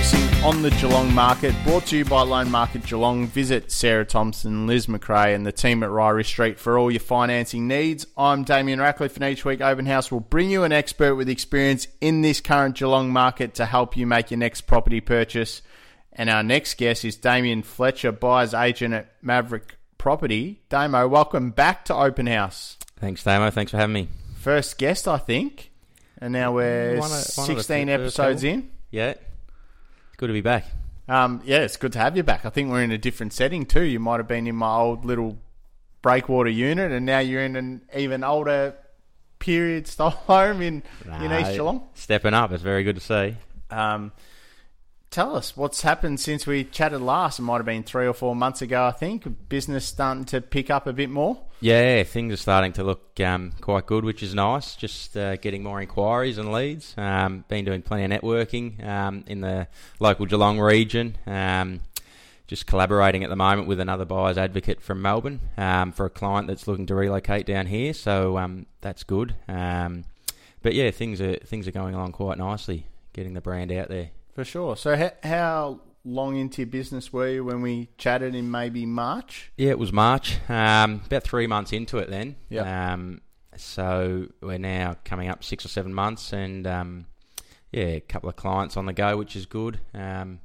focusing on the Geelong market, brought to you by Loan Market Geelong. Visit Sarah Thompson, Liz McRae, and the team at Ryrie Street for all your financing needs. I'm Damien Ratcliffe, and each week Open House will bring you an expert with experience in this current Geelong market to help you make your next property purchase. And our next guest is Damien Fletcher, buyer's agent at Maverick Property. Damo, welcome back to Open House. Thanks, Damo. Thanks for having me. First guest, I think. And now we're One one 16 episodes in. Yeah, good to be back. Um, yeah, it's good to have you back. I think we're in a different setting too. You might have been in my old little breakwater unit, and now you're in an even older period style home in, in East Nah, Geelong. Stepping up. It's very good to see. Um, tell us what's happened since we chatted last. It might have been three or four months ago, I think. Business starting to pick up a bit more. Yeah, things are starting to look um, quite good, which is nice. Just uh, getting more inquiries and leads. Um, been doing plenty of networking um, in the local Geelong region. Um, just collaborating at the moment with another buyer's advocate from Melbourne um, for a client that's looking to relocate down here. So um, that's good. But yeah, things are things are going along quite nicely. Getting the brand out there. For sure. So, how, how long into your business were you when we chatted in maybe March? Yeah, it was March. Um, about three months into it then. Yep. Um, so we're now coming up six or seven months, and um, yeah, a couple of clients on the go, which is good. Um,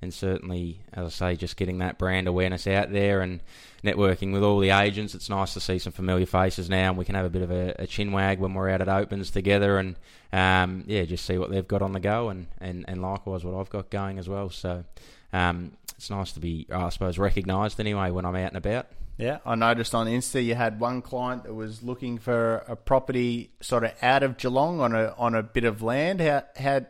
and certainly, as I say, just getting that brand awareness out there and networking with all the agents. It's nice to see some familiar faces now, and we can have a bit of a, a chin wag when we're out at opens together, and um, yeah, just see what they've got on the go, and, and, and likewise what I've got going as well. So um, it's nice to be, I suppose, recognised anyway when I'm out and about. Yeah, I noticed on Insta you had one client that was looking for a property sort of out of Geelong on a on a bit of land. How how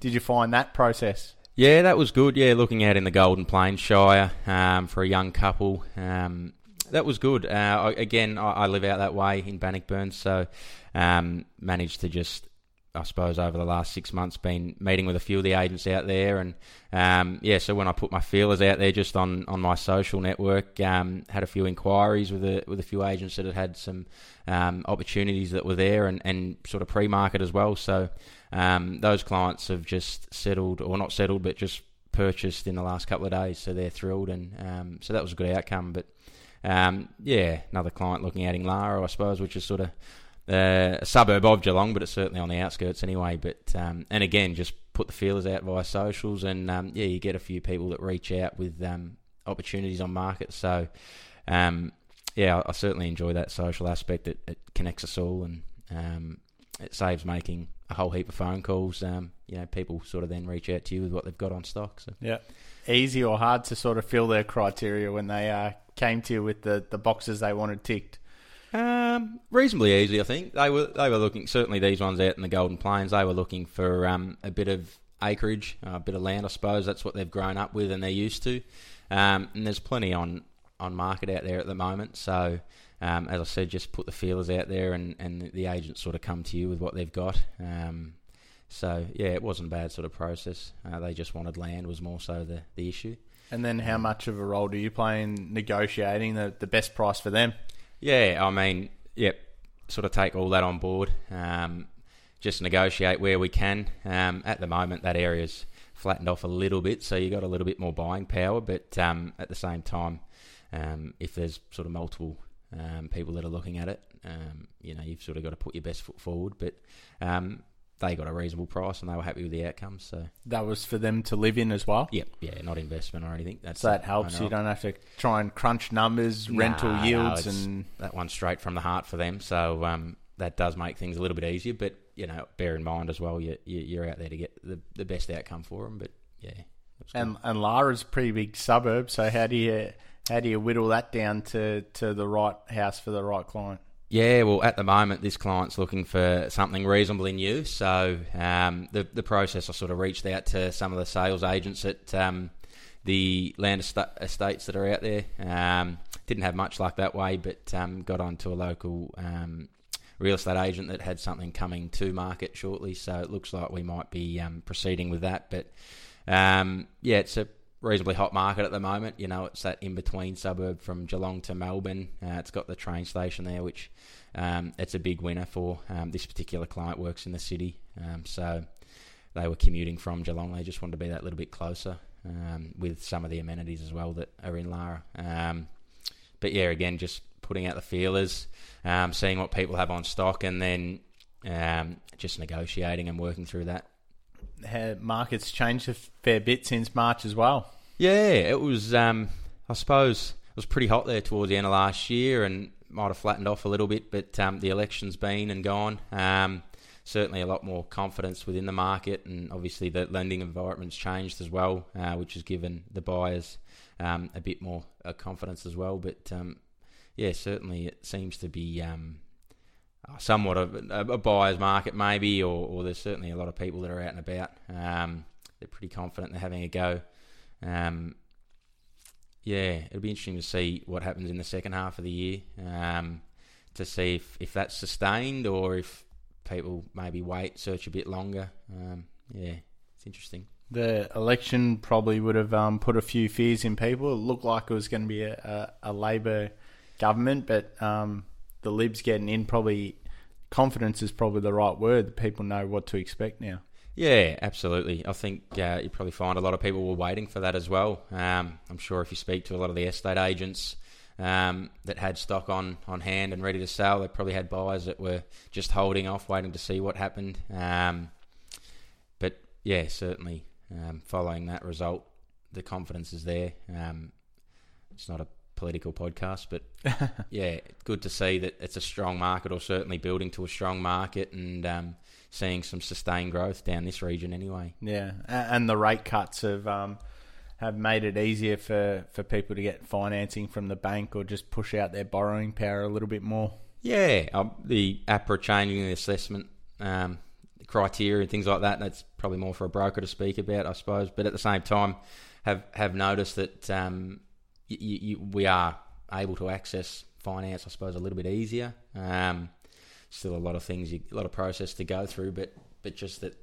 did you find that process? Yeah, that was good. Yeah, looking out in the Golden Plains Shire um, for a young couple. Um, that was good. Uh, I, again, I, I live out that way in Bannockburn, so um, managed to just, I suppose, over the last six months, been meeting with a few of the agents out there, and um, yeah. So when I put my feelers out there, just on, on my social network, um, had a few inquiries with a with a few agents that had had some um, opportunities that were there, and, and sort of pre market as well. So um, those clients have just settled, or not settled, but just purchased in the last couple of days, so they're thrilled, and um, so that was a good outcome. But um, yeah, another client looking at Lara, I suppose, which is sort of uh, a suburb of Geelong, but it's certainly on the outskirts anyway. But um, and again, just put the feelers out via socials, and um, yeah, you get a few people that reach out with um, opportunities on market. So um, yeah, I, I certainly enjoy that social aspect. It, it connects us all, and it saves making a whole heap of phone calls. Um, you know, people sort of then reach out to you with what they've got on stock. So Yeah, easy or hard to sort of fill their criteria when they uh, came to you with the, the boxes they wanted ticked. Um, reasonably easy, I think. They were they were looking certainly these ones out in the Golden Plains. They were looking for um, a bit of acreage, a bit of land, I suppose. That's what they've grown up with and they're used to. Um, and there's plenty on on market out there at the moment. So um, as I said, just put the feelers out there, and and the agents sort of come to you with what they've got. Um, so yeah, it wasn't a bad sort of process. Uh, they just wanted land was more so the the issue. And then how much of a role do you play in negotiating the, the best price for them? Yeah, I mean, yep, sort of take all that on board. Um, just negotiate where we can. Um, at the moment, that area's flattened off a little bit, so you got a little bit more buying power. But um, at the same time, um, if there's sort of multiple um, people that are looking at it, um, you know, you've sort of got to put your best foot forward. But um, they got a reasonable price, and they were happy with the outcomes. So, That was for them to live in as well. yep, yeah, not investment or anything. That's So that helps. You don't have to try and crunch numbers, Nah, rental yields, it's- and that one straight from the heart for them. So um, that does make things a little bit easier. But you know, bear in mind as well, you, you you're out there to get the, the best outcome for them. But yeah, and and Lara's a pretty big suburb. So how do you how do you whittle that down to, to the right house for the right client? Yeah, well, at the moment, this client's looking for something reasonably new. So um, the the process, I sort of reached out to some of the sales agents at um, the land est- estates that are out there. Um, didn't have much luck that way, but um, got onto a local um, real estate agent that had something coming to market shortly. So it looks like we might be um, proceeding with that. But yeah, it's a reasonably hot market at the moment. You know, it's that in between suburb from Geelong to Melbourne. Uh, it's got the train station there, which um, it's a big winner for. Um, this particular client works in the city, um, so they were commuting from Geelong. They just wanted to be that little bit closer um, with some of the amenities as well that are in Lara. Um, but yeah, again, just putting out the feelers, um, seeing what people have on stock, and then just negotiating and working through that. Markets changed a fair bit since March as well. Yeah, it was. Um, I suppose it was pretty hot there towards the end of last year, and might have flattened off a little bit. But um, the election's been and gone. Um, certainly, a lot more confidence within the market, and obviously the lending environment's changed as well, uh, which has given the buyers um, a bit more uh, confidence as well. But um, yeah, certainly it seems to be um, somewhat of a, buyer's market, maybe, or, or, there's certainly a lot of people that are out and about. They're pretty confident they're having a go. Um, yeah, it'll be interesting to see what happens in the second half of the year um, to see if, if that's sustained or if people maybe wait, search a bit longer. Um, yeah, it's interesting. The election probably would have um, put a few fears in people. It looked like it was going to be a, a, a Labor government, but um, the Libs getting in probably confidence is probably the right word. People know what to expect now. Yeah, absolutely. I think uh, you probably find a lot of people were waiting for that as well. Um, I'm sure if you speak to a lot of the estate agents um, that had stock on, on hand and ready to sell, they probably had buyers that were just holding off, waiting to see what happened. Um, but yeah, certainly um, following that result, the confidence is there. Um, it's not a political podcast, but yeah, good to see that it's a strong market, or certainly building to a strong market, and um, seeing some sustained growth down this region anyway. Yeah, and the rate cuts have um, have made it easier for, for people to get financing from the bank or just push out their borrowing power a little bit more. Yeah, um, the APRA changing the assessment um, criteria and things like that. That's probably more for a broker to speak about, I suppose. But at the same time, have have noticed that um, we are able to access finance, I suppose, a little bit easier. Um, still a lot of things, a lot of process to go through, but but just that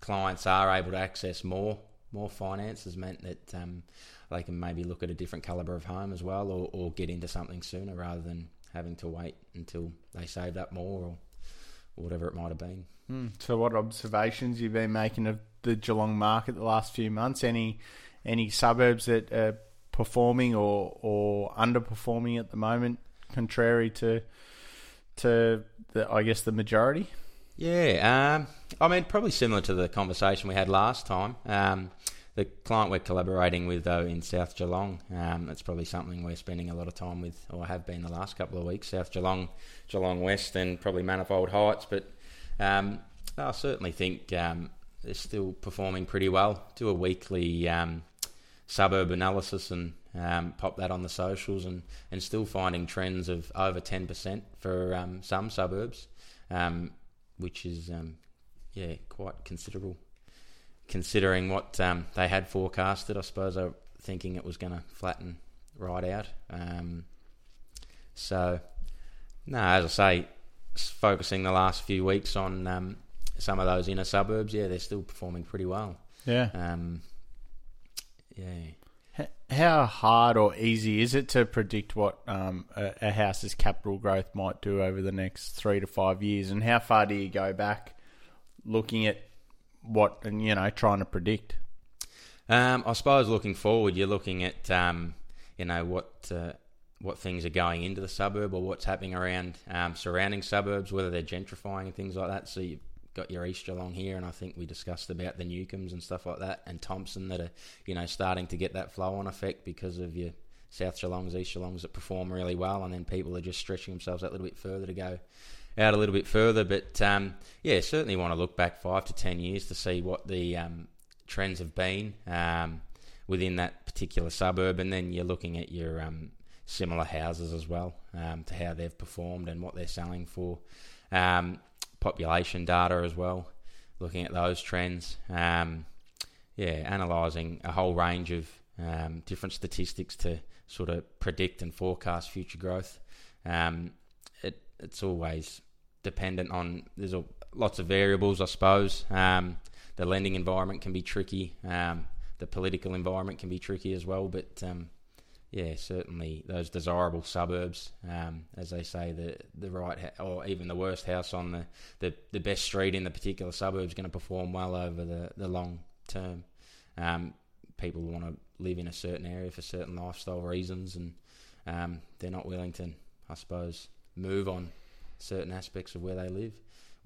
clients are able to access more more finance has meant that um, they can maybe look at a different caliber of home as well, or, or get into something sooner rather than having to wait until they saved up more or, or whatever it might have been. Mm. So, what observations you've been making of the Geelong market the last few months? Any any suburbs that are performing or or underperforming at the moment, contrary to to the, I guess the majority? Yeah, um, I mean, probably similar to the conversation we had last time. Um, the client we're collaborating with, though, in South Geelong, um, that's probably something we're spending a lot of time with, or have been the last couple of weeks. South Geelong, Geelong West, and probably Manifold Heights. But um, I certainly think um, they're still performing pretty well. Do a weekly um, suburb analysis and um, pop that on the socials and, and still finding trends of over 10% for um, some suburbs, um, which is, um, yeah, quite considerable. Considering what um, they had forecasted, I suppose they were thinking it was going to flatten right out. Um, so, no, as I say, focusing the last few weeks on some of those inner suburbs, yeah, they're still performing pretty well. Yeah. Yeah. How hard or easy is it to predict what um, a, a, house's capital growth might do over the next three to five years, and how far do you go back looking at what and you know trying to predict? Um, I suppose looking forward, you're looking at um, you know what uh, what things are going into the suburb or what's happening around um, surrounding suburbs, whether they're gentrifying and things like that. So you got your East Geelong here, and I think we discussed about the Newcombs and stuff like that, and Thomson that are you know starting to get that flow on effect because of your South Geelongs, East Geelongs that perform really well, and then people are just stretching themselves out a little bit further to go out a little bit further. But um, yeah, certainly want to look back five to ten years to see what the um, trends have been um, within that particular suburb, and then you're looking at your um, similar houses as well um, to how they've performed and what they're selling for. Um, population data as well, looking at those trends. Um, yeah, analysing a whole range of um, different statistics to sort of predict and forecast future growth. Um, it, it's always dependent on there's a, lots of variables, I suppose. Um, the lending environment can be tricky. Um, the political environment can be tricky as well. But um, yeah, certainly those desirable suburbs, um, as they say, the the right ha- or even the worst house on the, the, the best street in the particular suburb is going to perform well over the, the long term. Um, people want to live in a certain area for certain lifestyle reasons, and um, they're not willing to, I suppose, move on certain aspects of where they live,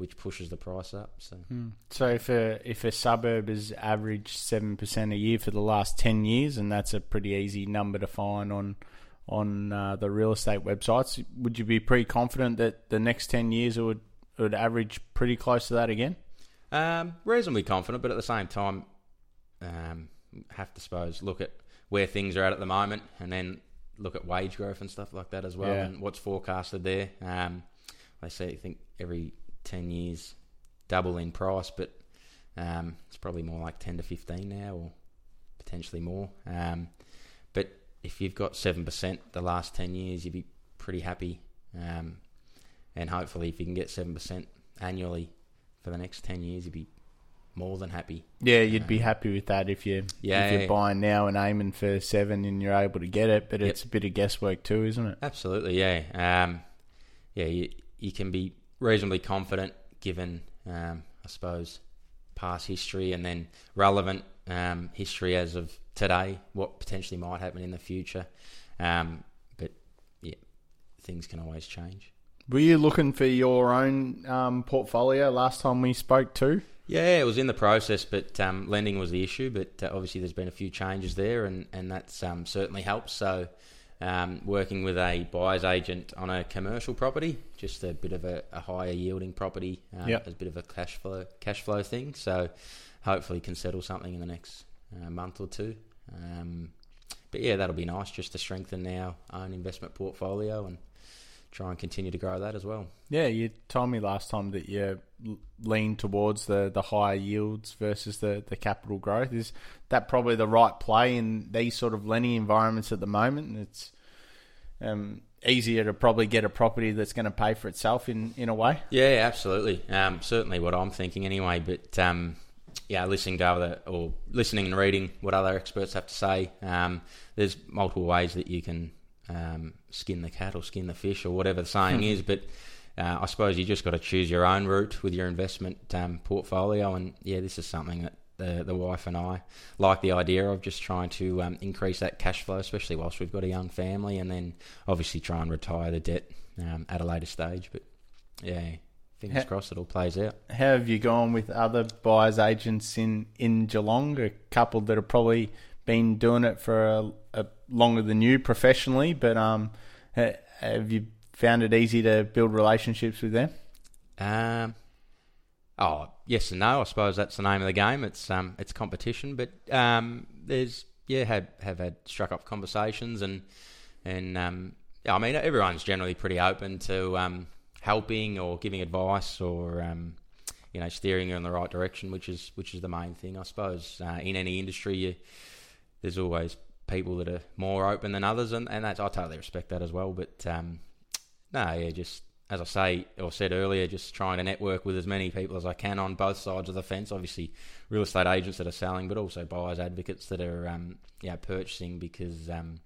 which pushes the price up. So, mm. so if a if a suburb has averaged seven percent a year for the last ten years, and that's a pretty easy number to find on on uh, the real estate websites, would you be pretty confident that the next ten years it would it would average pretty close to that again? Um, reasonably confident, but at the same time, um, have to suppose look at where things are at at the moment, and then look at wage growth and stuff like that as well, yeah. and what's forecasted there. Um, they say I think every ten years double in price, but um, it's probably more like ten to fifteen now, or potentially more. Um, but if you've got seven percent the last ten years, you'd be pretty happy. Um, and hopefully, if you can get seven percent annually for the next ten years, you'd be more than happy. Yeah, you'd be happy with that if you yeah, if you're yeah. buying now and aiming for seven and you're able to get it. But it's a bit of guesswork too, isn't it? Absolutely, yeah. Um, yeah, you you can be reasonably confident given, um, I suppose, past history and then relevant um, history as of today, what potentially might happen in the future. Um, but yeah, things can always change. Were you looking for your own um, portfolio last time we spoke too? Yeah, it was in the process, but um, lending was the issue. But uh, obviously, there's been a few changes there, and and that's um, certainly helped. So, um, working with a buyer's agent on a commercial property, just a bit of a, a higher yielding property, um, yep. as a bit of a cash flow cash flow thing. So, hopefully, can settle something in the next uh, month or two. Um, but yeah, that'll be nice just to strengthen our own investment portfolio and try and continue to grow that as well. Yeah, you told me last time that you lean towards the, the higher yields versus the, the capital growth. Is that probably the right play in these sort of lending environments at the moment? And it's um, easier to probably get a property that's going to pay for itself in, in a way. Yeah, absolutely. Um, certainly what I'm thinking anyway. But um, yeah, listening to other or listening and reading what other experts have to say, um, there's multiple ways that you can um, skin the cat or skin the fish or whatever the saying is. But uh, I suppose you just got to choose your own route with your investment um, portfolio. And yeah, this is something that the, the wife and I like the idea of just trying to um, increase that cash flow, especially whilst we've got a young family, and then obviously try and retire the debt um, at a later stage. But yeah, fingers how, crossed it all plays out. How have you gone with other buyers agents in, in Geelong? A couple that are probably been doing it for a, a longer than you professionally, but um, have you found it easy to build relationships with them? Um, oh yes and no. I suppose that's the name of the game. It's um, it's competition, but um, there's yeah have have had struck up conversations and and um, yeah, I mean everyone's generally pretty open to um, helping or giving advice or um, you know steering you in the right direction, which is which is the main thing, I suppose. Uh, in any industry, you, there's always people that are more open than others, and, and that's I totally respect that as well. But um, no, yeah, just as I say or said earlier, just trying to network with as many people as I can on both sides of the fence. Obviously, real estate agents that are selling, but also buyers advocates that are um, yeah purchasing because um,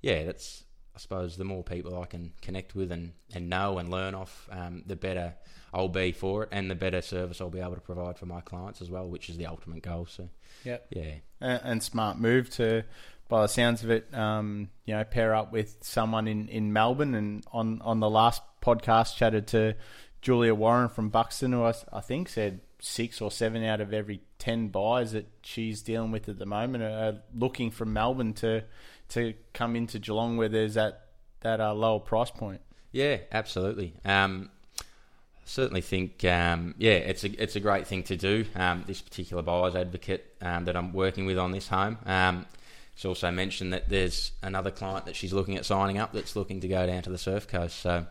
yeah, that's I suppose the more people I can connect with and, and know and learn off, um, the better I'll be for it, and the better service I'll be able to provide for my clients as well, which is the ultimate goal. So, yep. yeah, and, and smart move to by the sounds of it, um, you know, pair up with someone in, in Melbourne. And on, on the last podcast, chatted to Julia Warren from Buxton, who I, I think said six or seven out of every ten buys that she's dealing with at the moment are looking from Melbourne to to come into Geelong, where there's that that uh, lower price point. Yeah, absolutely. Um, certainly think, um, yeah, it's a it's a great thing to do. Um, this particular buyer's advocate um, that I'm working with on this home um, She's also mentioned that there's another client that she's looking at signing up that's looking to go down to the surf coast. So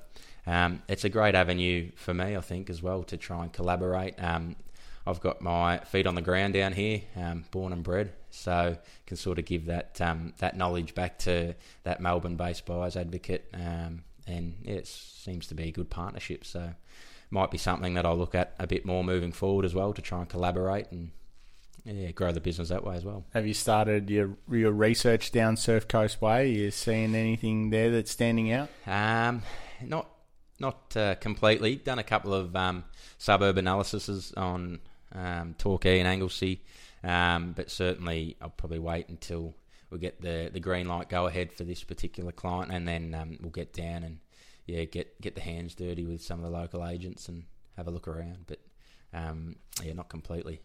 um, it's a great avenue for me, I think, as well to try and collaborate. Um, I've got my feet on the ground down here, um, born and bred, so can sort of give that um, that knowledge back to that Melbourne-based buyers advocate, um, and yeah, it seems to be a good partnership. So might be something that I'll look at a bit more moving forward as well to try and collaborate and yeah, grow the business that way as well. Have you started your your research down Surf Coast Way? Are you seeing anything there that's standing out? Um, not not uh, completely. Done a couple of um, suburb analyses on um, Torquay and Anglesea. um, but certainly I'll probably wait until we get the, the green light go ahead for this particular client, and then um, we'll get down and yeah get get the hands dirty with some of the local agents and have a look around. But um, yeah, not completely.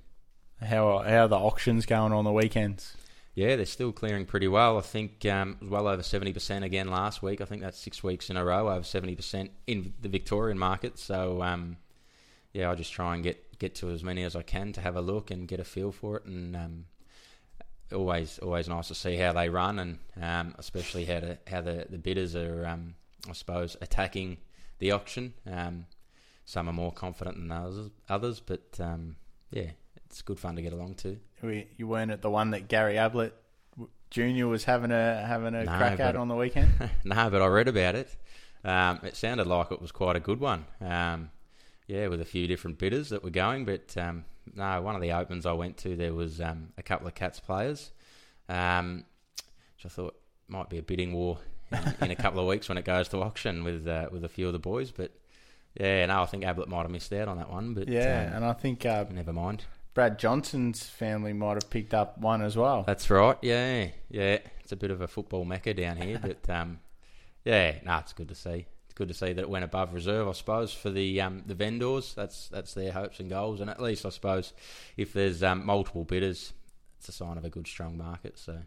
How how are the auctions going on the weekends? Yeah, they're still clearing pretty well. I think um, well over seventy percent again last week. I think that's six weeks in a row over seventy percent in the Victorian market. So um, yeah, I'll just try and get get to as many as I can to have a look and get a feel for it. And um, always always nice to see how they run and um, especially how to, how the, the bidders are um, I suppose attacking the auction. Um, some are more confident than others, others, but yeah, it's good fun to get along to. You weren't at the one that Gary Ablett Junior was having a having a no, crack at on the weekend. no, but I read about it. Um, it sounded like it was quite a good one. Um, yeah, with a few different bidders that were going. But um, no, one of the opens I went to, there was um, a couple of Cats players, um, which I thought might be a bidding war in, in, a couple of weeks when it goes to auction with uh, with a few of the boys. But yeah, no, I think Ablett might have missed out on that one. But yeah, um, and I think uh, never mind. Brad Johnson's family might have picked up one as well. That's right. Yeah, yeah. It's a bit of a football mecca down here, but um, yeah, no, nah, it's good to see. Good to see that it went above reserve. I suppose for the um, the vendors, that's that's their hopes and goals, and at least I suppose if there's um, multiple bidders, it's a sign of a good strong market. So.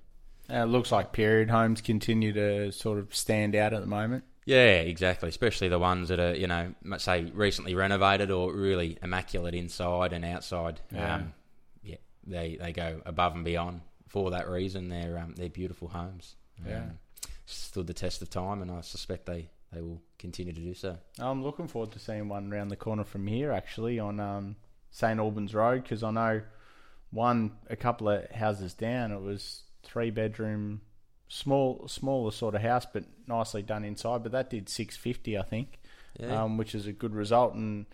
Uh, it looks like period homes continue to sort of stand out at the moment. Yeah, exactly. Especially the ones that are, you know, say recently renovated or really immaculate inside and outside. Yeah, um, yeah they they go above and beyond for that reason. They're um, they're beautiful homes. Yeah, um, stood the test of time, and I suspect they, they will continue to do so. I'm looking forward to seeing one around the corner from here, actually, on um, St Albans Road, because I know one a couple of houses down. It was three bedroom small, smaller sort of house, but nicely done inside. But that did six fifty, I think, yeah. um, which is a good result. And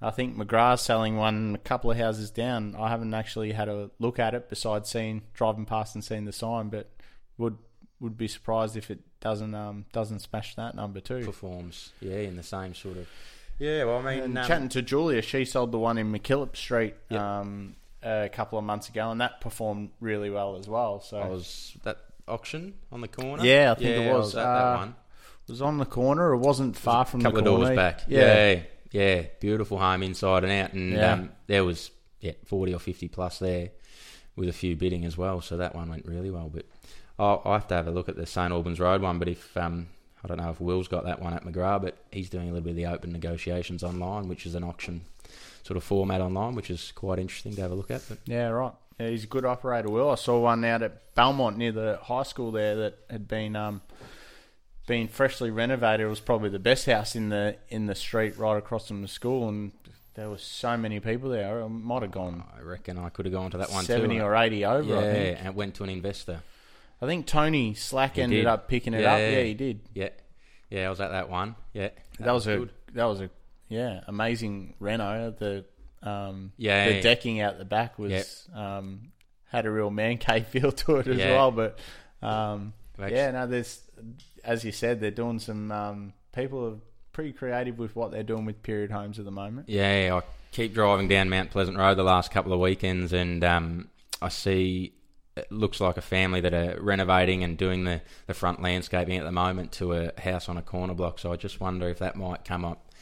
I think McGrath's selling one a couple of houses down. I haven't actually had a look at it besides seeing driving past and seeing the sign, but would would be surprised if it doesn't um, doesn't smash that number too. Performs, yeah, in the same sort of. Yeah, well, I mean, um, chatting to Julia, she sold the one in McKillop Street yep. um, a couple of months ago, and that performed really well as well. So I was that auction on the corner. Yeah, I think yeah, it was. was at uh, that one. Was on the corner. It wasn't far it from the corner. couple of doors back. Yeah. yeah, yeah, beautiful home inside and out, and yeah. um, there was yeah forty or fifty plus there with a few bidding as well. So that one went really well. But I'll, I'll have to have a look at the St Albans Road one. But if um, I don't know if Will's got that one at McGrath, but he's doing a little bit of the open negotiations online, which is an auction sort of format online, which is quite interesting to have a look at. But yeah, right. Yeah, he's a good operator. Will I saw one out at Belmont near the high school there that had been um, been freshly renovated. It was probably the best house in the in the street right across from the school, and there were so many people there. I might have gone. I reckon I could have gone to that one seventy too, or eighty over. Yeah, and went to an investor. I think Tony Slack he ended did. up picking it yeah, up. Yeah, he did. Yeah, yeah, I was at that one. Yeah, that, that was, was, a good. that was a yeah amazing reno. The um, yeah, the decking out the back was um, had a real man cave feel to it as well. But um, yeah, no, there's as you said, they're doing some. Um, people are pretty creative with what they're doing with period homes at the moment. Yeah, I keep driving down Mount Pleasant Road the last couple of weekends, and um, I see it looks like a family that are renovating and doing the, the front landscaping at the moment to a house on a corner block. So I just wonder if that might come up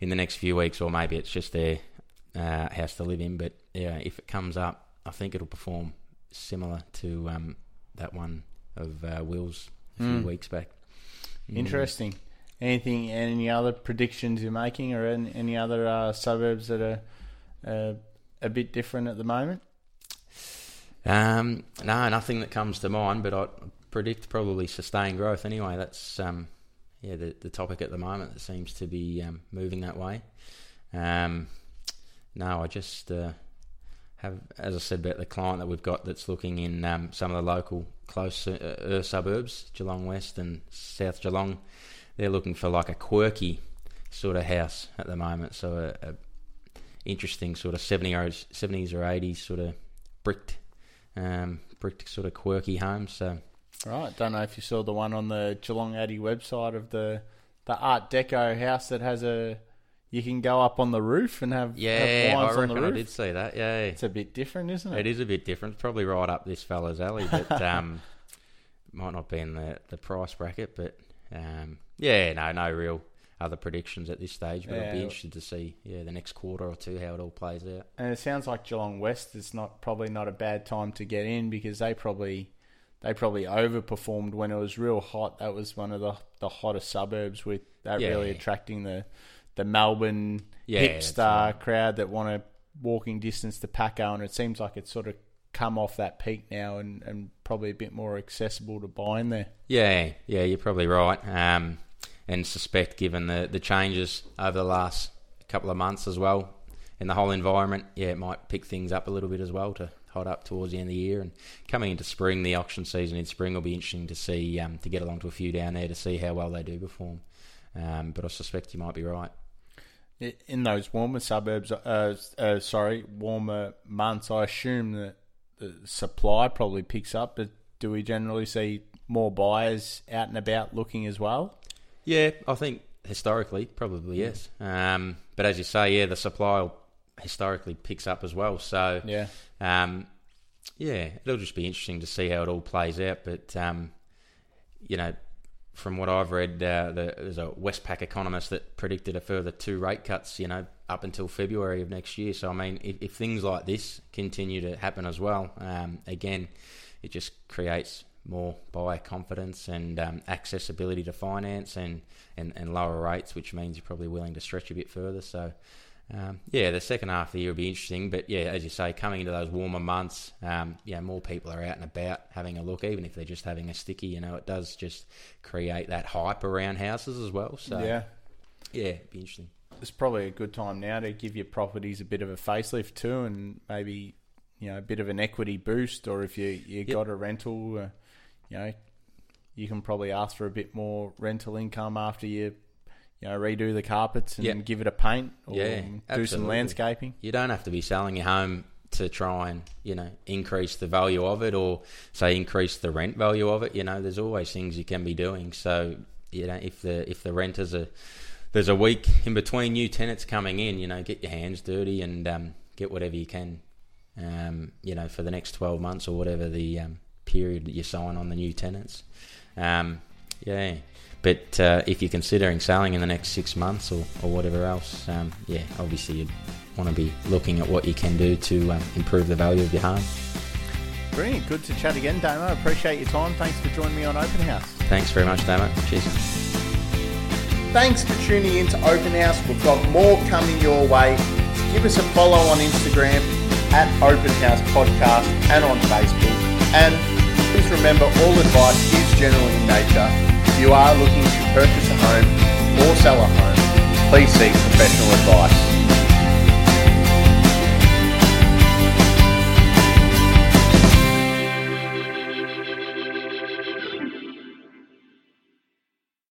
in the next few weeks, or maybe it's just their uh, house to live in. But yeah, if it comes up, I think it'll perform similar to um, that one of uh, Will's a few mm. weeks back. Mm. Interesting. Anything? Any other predictions you're making, or any, any other uh, suburbs that are uh, a bit different at the moment? Um, no, nothing that comes to mind. But I predict probably sustained growth. Anyway, that's um, yeah the the topic at the moment that seems to be um, moving that way. Um, no, I just uh, have, as I said about the client that we've got that's looking in um, some of the local close uh, uh, suburbs, Geelong West and South Geelong. They're looking for like a quirky sort of house at the moment. So a, a interesting sort of 70 or 70s or 80s sort of bricked um, brick sort of quirky homes. So Right. Don't know if you saw the one on the Geelong Addy website of the the Art Deco house that has a you can go up on the roof and have yeah, have I wines on reckon the I did see that. Yeah, It's a bit different, isn't it? it is a bit different. Probably right up this fella's alley, but um, might not be in the the price bracket. But um, yeah, no, no real other predictions at this stage. But I'd be interested to see yeah the next quarter or two how it all plays out. And it sounds like Geelong West is not probably not a bad time to get in because they probably they probably overperformed when it was real hot. That was one of the the hottest suburbs with that Yeah. really attracting the the Melbourne Yeah, hipster right. crowd that want a walking distance to Pako, and it seems like it's sort of come off that peak now and, and probably a bit more accessible to buy in there. Yeah, yeah, you're probably right. Um, and suspect, given the, the changes over the last couple of months as well in the whole environment, yeah, it might pick things up a little bit as well to hot up towards the end of the year. And coming into spring, the auction season in spring will be interesting to see um, to get along to a few down there to see how well they do perform. Um, but I suspect you might be right. In those warmer suburbs, uh, uh, sorry, warmer months, I assume that the supply probably picks up. But do we generally see more buyers out and about looking as well? Yeah, I think historically, probably yes. Um, but as you say, yeah, the supply historically picks up as well. So Yeah, Um, yeah, it'll just be interesting to see how it all plays out. But um, you know, from what I've read, uh, the, there's a Westpac economist that predicted a further two rate cuts. You know, up until February of next year. So I mean, if, if things like this continue to happen as well, um, again, it just creates more buyer confidence and um, accessibility to finance and, and, and lower rates, which means you're probably willing to stretch a bit further. So, um, yeah, the second half of the year will be interesting. But yeah, as you say, coming into those warmer months, um, yeah, more people are out and about having a look, even if they're just having a sticky. You know, it does just create that hype around houses as well. So yeah. yeah, it'd be interesting. It's probably a good time now to give your properties a bit of a facelift too, and maybe you know a bit of an equity boost. Or if you you got a rental, uh, you know, you can probably ask for a bit more rental income after you. You know, redo the carpets and Yep. give it a paint, or Yeah, do some landscaping. You don't have to be selling your home to try and you know increase the value of it or say increase the rent value of it. You know, there's always things you can be doing. So you know, if the if the renters are there's a week in between new tenants coming in, you know, get your hands dirty and um, get whatever you can. Um, you know, for the next 12 months or whatever the um, period that you're sign on the new tenants. Um, yeah. But uh, if you're considering selling in the next six months or, or whatever else, um, yeah, obviously you'd want to be looking at what you can do to um, improve the value of your home. Brilliant, good to chat again, Damo. Appreciate your time. Thanks for joining me on Open House. Thanks very much, Damo. Cheers. Thanks for tuning in to Open House. We've got more coming your way. Give us a follow on Instagram at Open House Podcast and on Facebook. And remember, all advice is general in nature. If you are looking to purchase a home or sell a home, please seek professional advice.